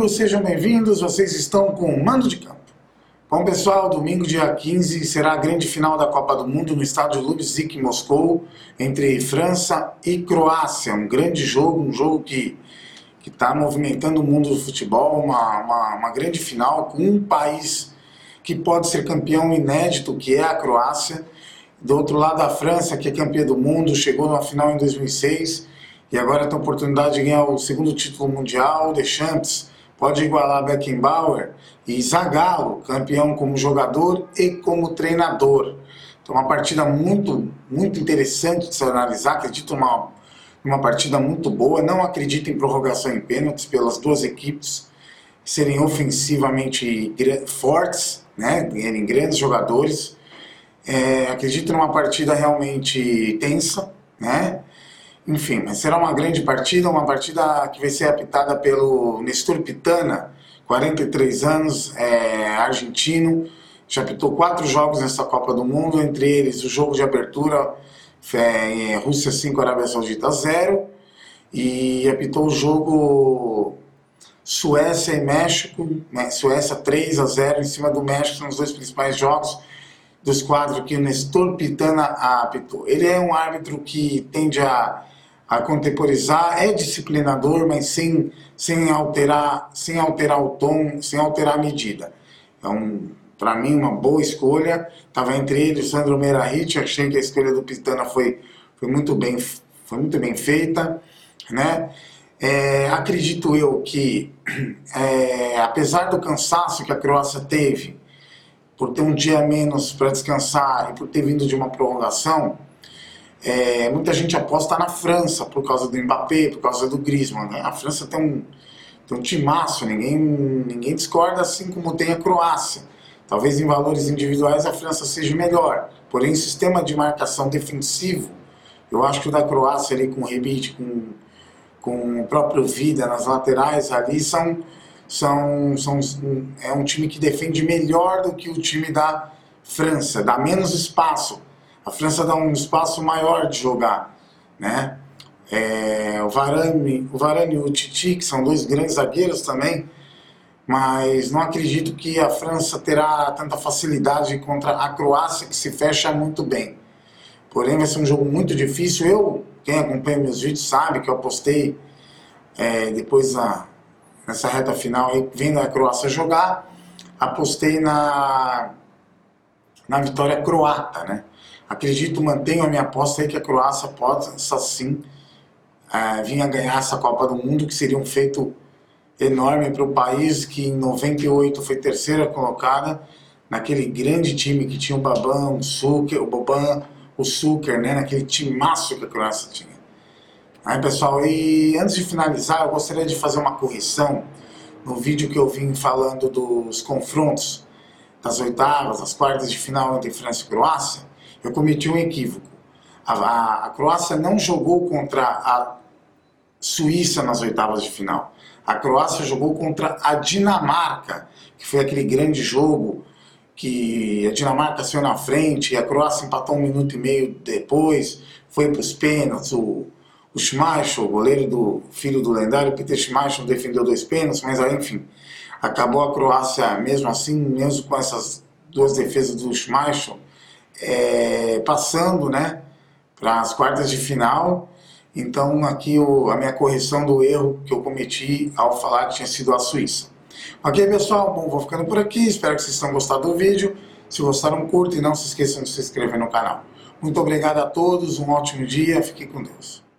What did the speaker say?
amigos, sejam bem-vindos. Vocês estão com o Mando de Campo. Bom, pessoal, domingo, dia 15, será a grande final da Copa do Mundo no estádio Lubzik, em Moscou, entre França e Croácia. Um grande jogo, um jogo que está movimentando o mundo do futebol, uma, uma, uma grande final com um país que pode ser campeão inédito, que é a Croácia. Do outro lado, a França, que é campeã do mundo, chegou na final em 2006 e agora tem a oportunidade de ganhar o segundo título mundial, Deschamps pode igualar Beckenbauer e Zagallo, campeão como jogador e como treinador. Então uma partida muito, muito interessante de se analisar, acredito numa, numa partida muito boa, não acredito em prorrogação em pênaltis pelas duas equipes serem ofensivamente fortes, né, em grandes jogadores. É, acredito numa partida realmente tensa, né, enfim, mas será uma grande partida, uma partida que vai ser apitada pelo Nestor Pitana, 43 anos, é, argentino, já apitou quatro jogos nessa Copa do Mundo, entre eles o jogo de abertura é, Rússia 5, Arábia Saudita 0, e apitou o jogo Suécia e México, né, Suécia 3 a 0 em cima do México, são os dois principais jogos dos quadros que o Nestor Pitana apitou. Ele é um árbitro que tende a a contemporizar, é disciplinador, mas sem, sem, alterar, sem alterar o tom, sem alterar a medida. Então, para mim, uma boa escolha. Estava entre ele e Sandro Merahit, achei que a escolha do Pitana foi, foi, muito, bem, foi muito bem feita. Né? É, acredito eu que, é, apesar do cansaço que a Croácia teve, por ter um dia menos para descansar e por ter vindo de uma prorrogação, é, muita gente aposta na França por causa do Mbappé, por causa do Griezmann. Né? A França tem um, tem um timaço, ninguém, ninguém discorda assim como tem a Croácia. Talvez em valores individuais a França seja melhor, porém sistema de marcação defensivo, eu acho que o da Croácia ali com o Rebite, com, com o próprio Vida nas laterais ali são, são, são é um time que defende melhor do que o time da França, dá menos espaço a França dá um espaço maior de jogar, né? É, o Varane, o Varane e o Titi, que são dois grandes zagueiros também, mas não acredito que a França terá tanta facilidade contra a Croácia, que se fecha muito bem. Porém, vai ser um jogo muito difícil. Eu, quem acompanha meus vídeos, sabe que eu apostei é, depois na, nessa reta final, aí, vendo a Croácia jogar, apostei na, na vitória croata, né? Acredito, mantenho a minha aposta aí que a Croácia possa sim é, vir a ganhar essa Copa do Mundo, que seria um feito enorme para o país que em 98 foi terceira colocada naquele grande time que tinha o Babão, o Suker, o Boban, o Suker, né, naquele timaço que a Croácia tinha. Aí pessoal, e antes de finalizar, eu gostaria de fazer uma correção no vídeo que eu vim falando dos confrontos das oitavas, das quartas de final entre França e Croácia eu cometi um equívoco. A, a, a, Croácia não jogou contra a Suíça nas oitavas de final. A Croácia jogou contra a Dinamarca, que foi aquele grande jogo que a Dinamarca saiu na frente, e a Croácia empatou um minuto e meio depois, foi para os pênaltis, o, o Schmeichel, goleiro do filho do lendário Peter Schmeichel, defendeu dois pênaltis, mas aí, enfim, acabou a Croácia mesmo assim, mesmo com essas duas defesas do Schmeichel, é, passando né, para as quartas de final. Então aqui o, a minha correção do erro que eu cometi ao falar que tinha sido a Suíça. Ok pessoal, bom, vou ficando por aqui, espero que vocês tenham gostado do vídeo. Se gostaram, curta e não se esqueçam de se inscrever no canal. Muito obrigado a todos, um ótimo dia, fiquem com Deus.